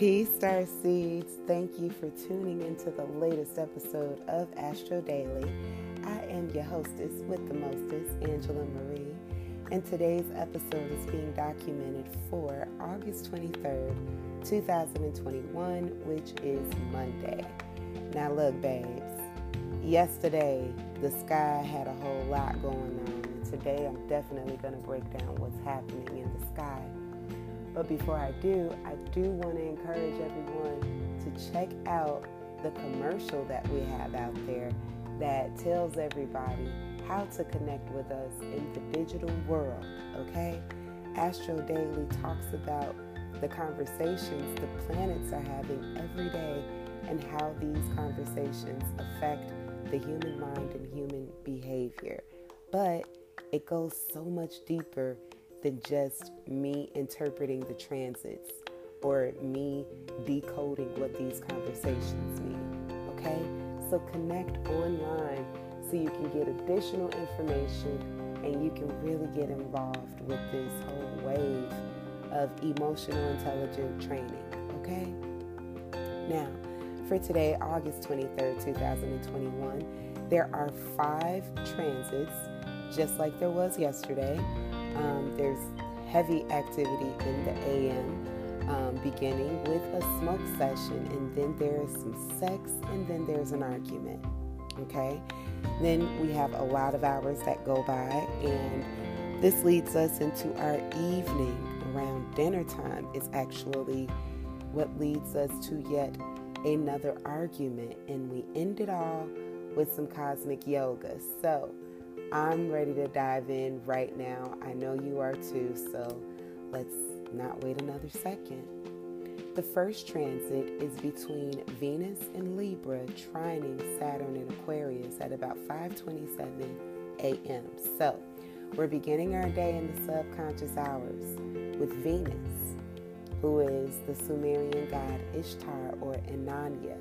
Peace, Star Seeds. Thank you for tuning into the latest episode of Astro Daily. I am your hostess with the mostest, Angela Marie, and today's episode is being documented for August 23rd, 2021, which is Monday. Now, look, babes, yesterday the sky had a whole lot going on, and today I'm definitely going to break down what's happening in the sky but before I do, I do want to encourage everyone to check out the commercial that we have out there that tells everybody how to connect with us in the digital world, okay? Astro Daily talks about the conversations the planets are having every day and how these conversations affect the human mind and human behavior. But it goes so much deeper than just me interpreting the transits or me decoding what these conversations mean. Okay? So connect online so you can get additional information and you can really get involved with this whole wave of emotional intelligent training. Okay? Now, for today, August 23rd, 2021, there are five transits, just like there was yesterday. Um, there's heavy activity in the AM, um, beginning with a smoke session, and then there's some sex, and then there's an argument. Okay? Then we have a lot of hours that go by, and this leads us into our evening around dinner time. is actually what leads us to yet another argument, and we end it all with some cosmic yoga. So, I'm ready to dive in right now. I know you are too, so let's not wait another second. The first transit is between Venus and Libra trining Saturn and Aquarius at about 5:27 a.m. So, we're beginning our day in the subconscious hours with Venus, who is the Sumerian god Ishtar or Inanna,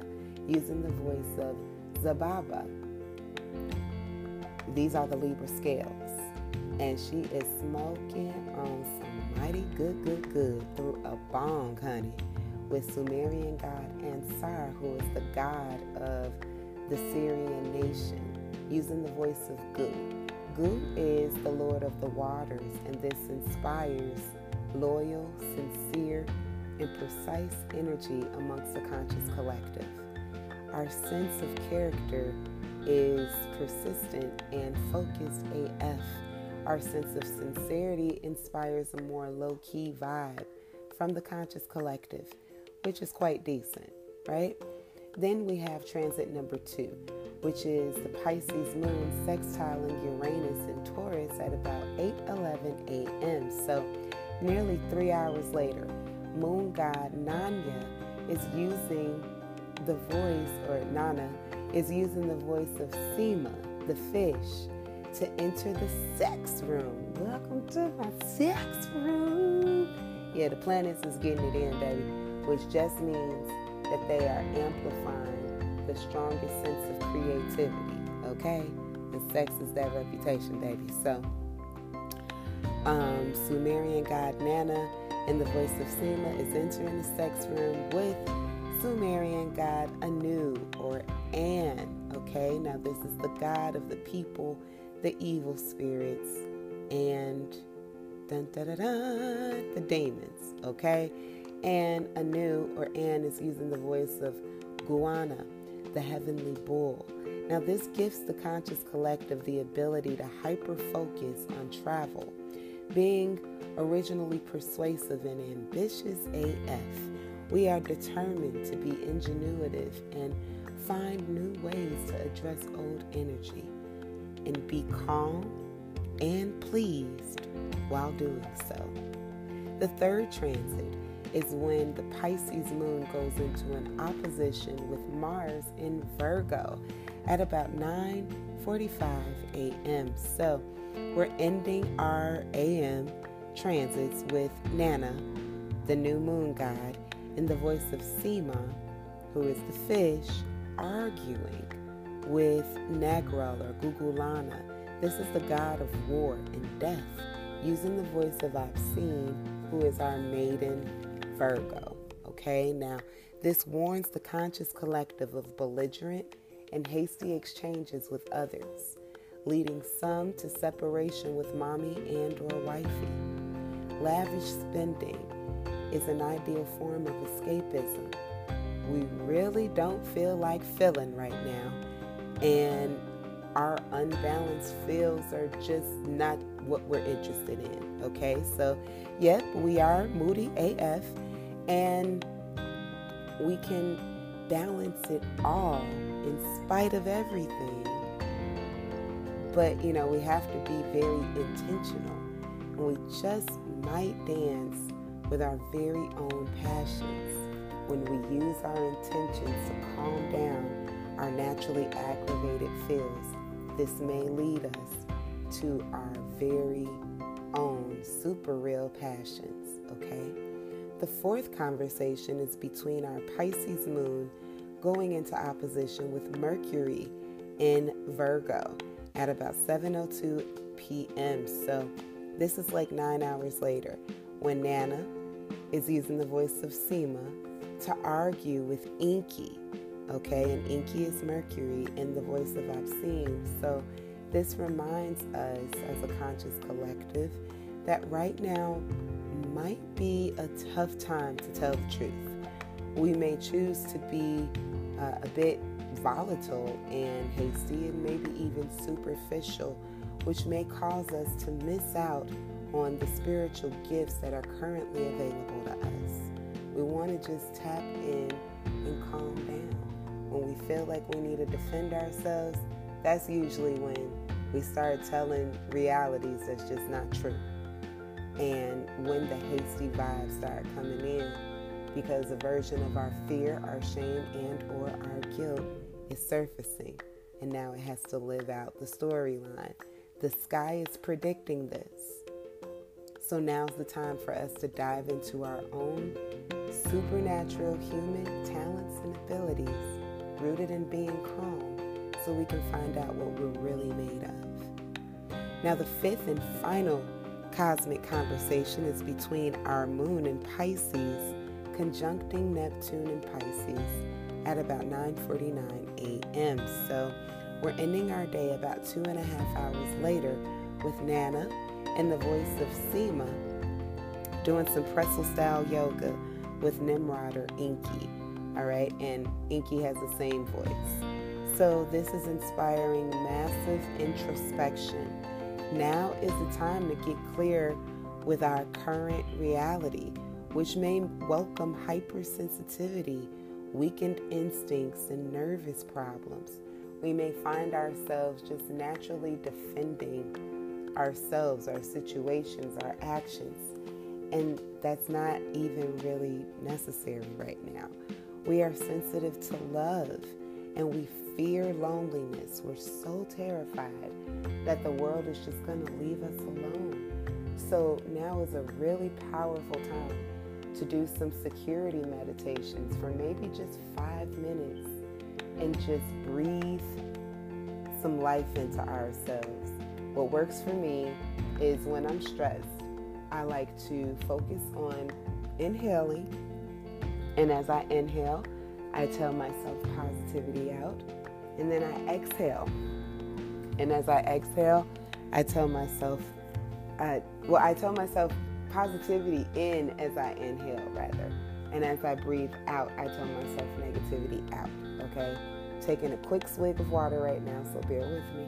using the voice of Zababa these are the Libra scales. And she is smoking on some mighty good, good, good through a bong, honey, with Sumerian god Ansar, who is the god of the Syrian nation, using the voice of Gu. Gu is the Lord of the waters, and this inspires loyal, sincere, and precise energy amongst the conscious collective. Our sense of character is persistent and focused AF. Our sense of sincerity inspires a more low key vibe from the conscious collective, which is quite decent, right? Then we have transit number two, which is the Pisces moon sextiling Uranus and Taurus at about 8 11 a.m. So, nearly three hours later, moon god Nanya is using the voice, or Nana, is using the voice of Sema, the fish, to enter the sex room. Welcome to my sex room. Yeah, the planets is getting it in, baby, which just means that they are amplifying the strongest sense of creativity, okay? And sex is that reputation, baby. So, um, Sumerian god Nana and the voice of Sema is entering the sex room with Sumerian god Anu or An. Okay, now this is the god of the people, the evil spirits, and dun, dun, dun, the demons. Okay, and Anu or An is using the voice of Guana, the heavenly bull. Now, this gives the conscious collective the ability to hyper focus on travel, being originally persuasive and ambitious AF we are determined to be ingenuitive and find new ways to address old energy and be calm and pleased while doing so. The third transit is when the Pisces moon goes into an opposition with Mars in Virgo at about 9:45 a.m. So, we're ending our AM transits with Nana, the new moon god, in the voice of Sema, who is the fish, arguing with Nergal or Gugulana. This is the god of war and death, using the voice of Absin, who is our maiden Virgo. Okay, now this warns the conscious collective of belligerent and hasty exchanges with others, leading some to separation with mommy and or wifey. Lavish spending is an ideal form of escapism. We really don't feel like feeling right now, and our unbalanced feels are just not what we're interested in. Okay, so yep, we are moody AF, and we can balance it all in spite of everything. But you know, we have to be very intentional, and we just might dance with our very own passions when we use our intentions to calm down our naturally aggravated feels. This may lead us to our very own super real passions, okay? The fourth conversation is between our Pisces moon going into opposition with Mercury in Virgo at about 7:02 p.m. So this is like 9 hours later when Nana is using the voice of Seema to argue with Enki, Okay, and Enki is Mercury in the voice of Absin. So this reminds us as a conscious collective that right now might be a tough time to tell the truth. We may choose to be uh, a bit volatile and hasty and maybe even superficial, which may cause us to miss out on the spiritual gifts that are currently available to us. We want to just tap in and calm down. When we feel like we need to defend ourselves, that's usually when we start telling realities that's just not true. And when the hasty vibes start coming in, because a version of our fear, our shame, and or our guilt is surfacing, and now it has to live out the storyline. The sky is predicting this. So now's the time for us to dive into our own supernatural human talents and abilities rooted in being calm so we can find out what we're really made of. Now, the fifth and final cosmic conversation is between our moon and Pisces conjuncting Neptune and Pisces at about 9:49 a.m. So we're ending our day about two and a half hours later with Nana and the voice of Seema doing some pretzel style yoga with Nimrod or Enki. All right, and Enki has the same voice. So this is inspiring massive introspection. Now is the time to get clear with our current reality, which may welcome hypersensitivity, weakened instincts, and nervous problems. We may find ourselves just naturally defending ourselves, our situations, our actions. And that's not even really necessary right now. We are sensitive to love and we fear loneliness. We're so terrified that the world is just going to leave us alone. So now is a really powerful time to do some security meditations for maybe just five minutes and just breathe some life into ourselves. What works for me is when I'm stressed, I like to focus on inhaling. And as I inhale, I tell myself positivity out. And then I exhale. And as I exhale, I tell myself, uh, well, I tell myself positivity in as I inhale, rather. And as I breathe out, I tell myself negativity out. Okay? Taking a quick swig of water right now, so bear with me.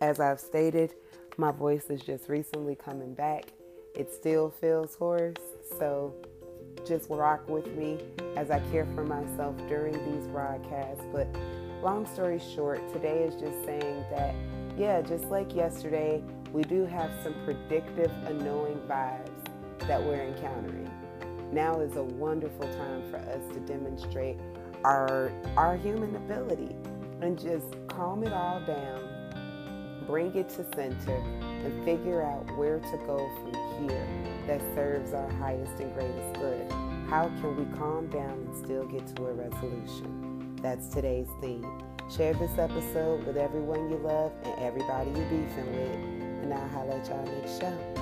As I've stated, my voice is just recently coming back. It still feels hoarse, so just rock with me as I care for myself during these broadcasts. But long story short, today is just saying that, yeah, just like yesterday, we do have some predictive, annoying vibes that we're encountering. Now is a wonderful time for us to demonstrate our our human ability and just calm it all down, bring it to center, and figure out where to go from here that serves our highest and greatest good. How can we calm down and still get to a resolution? That's today's theme. Share this episode with everyone you love and everybody you're beefing with. And I'll at y'all next show.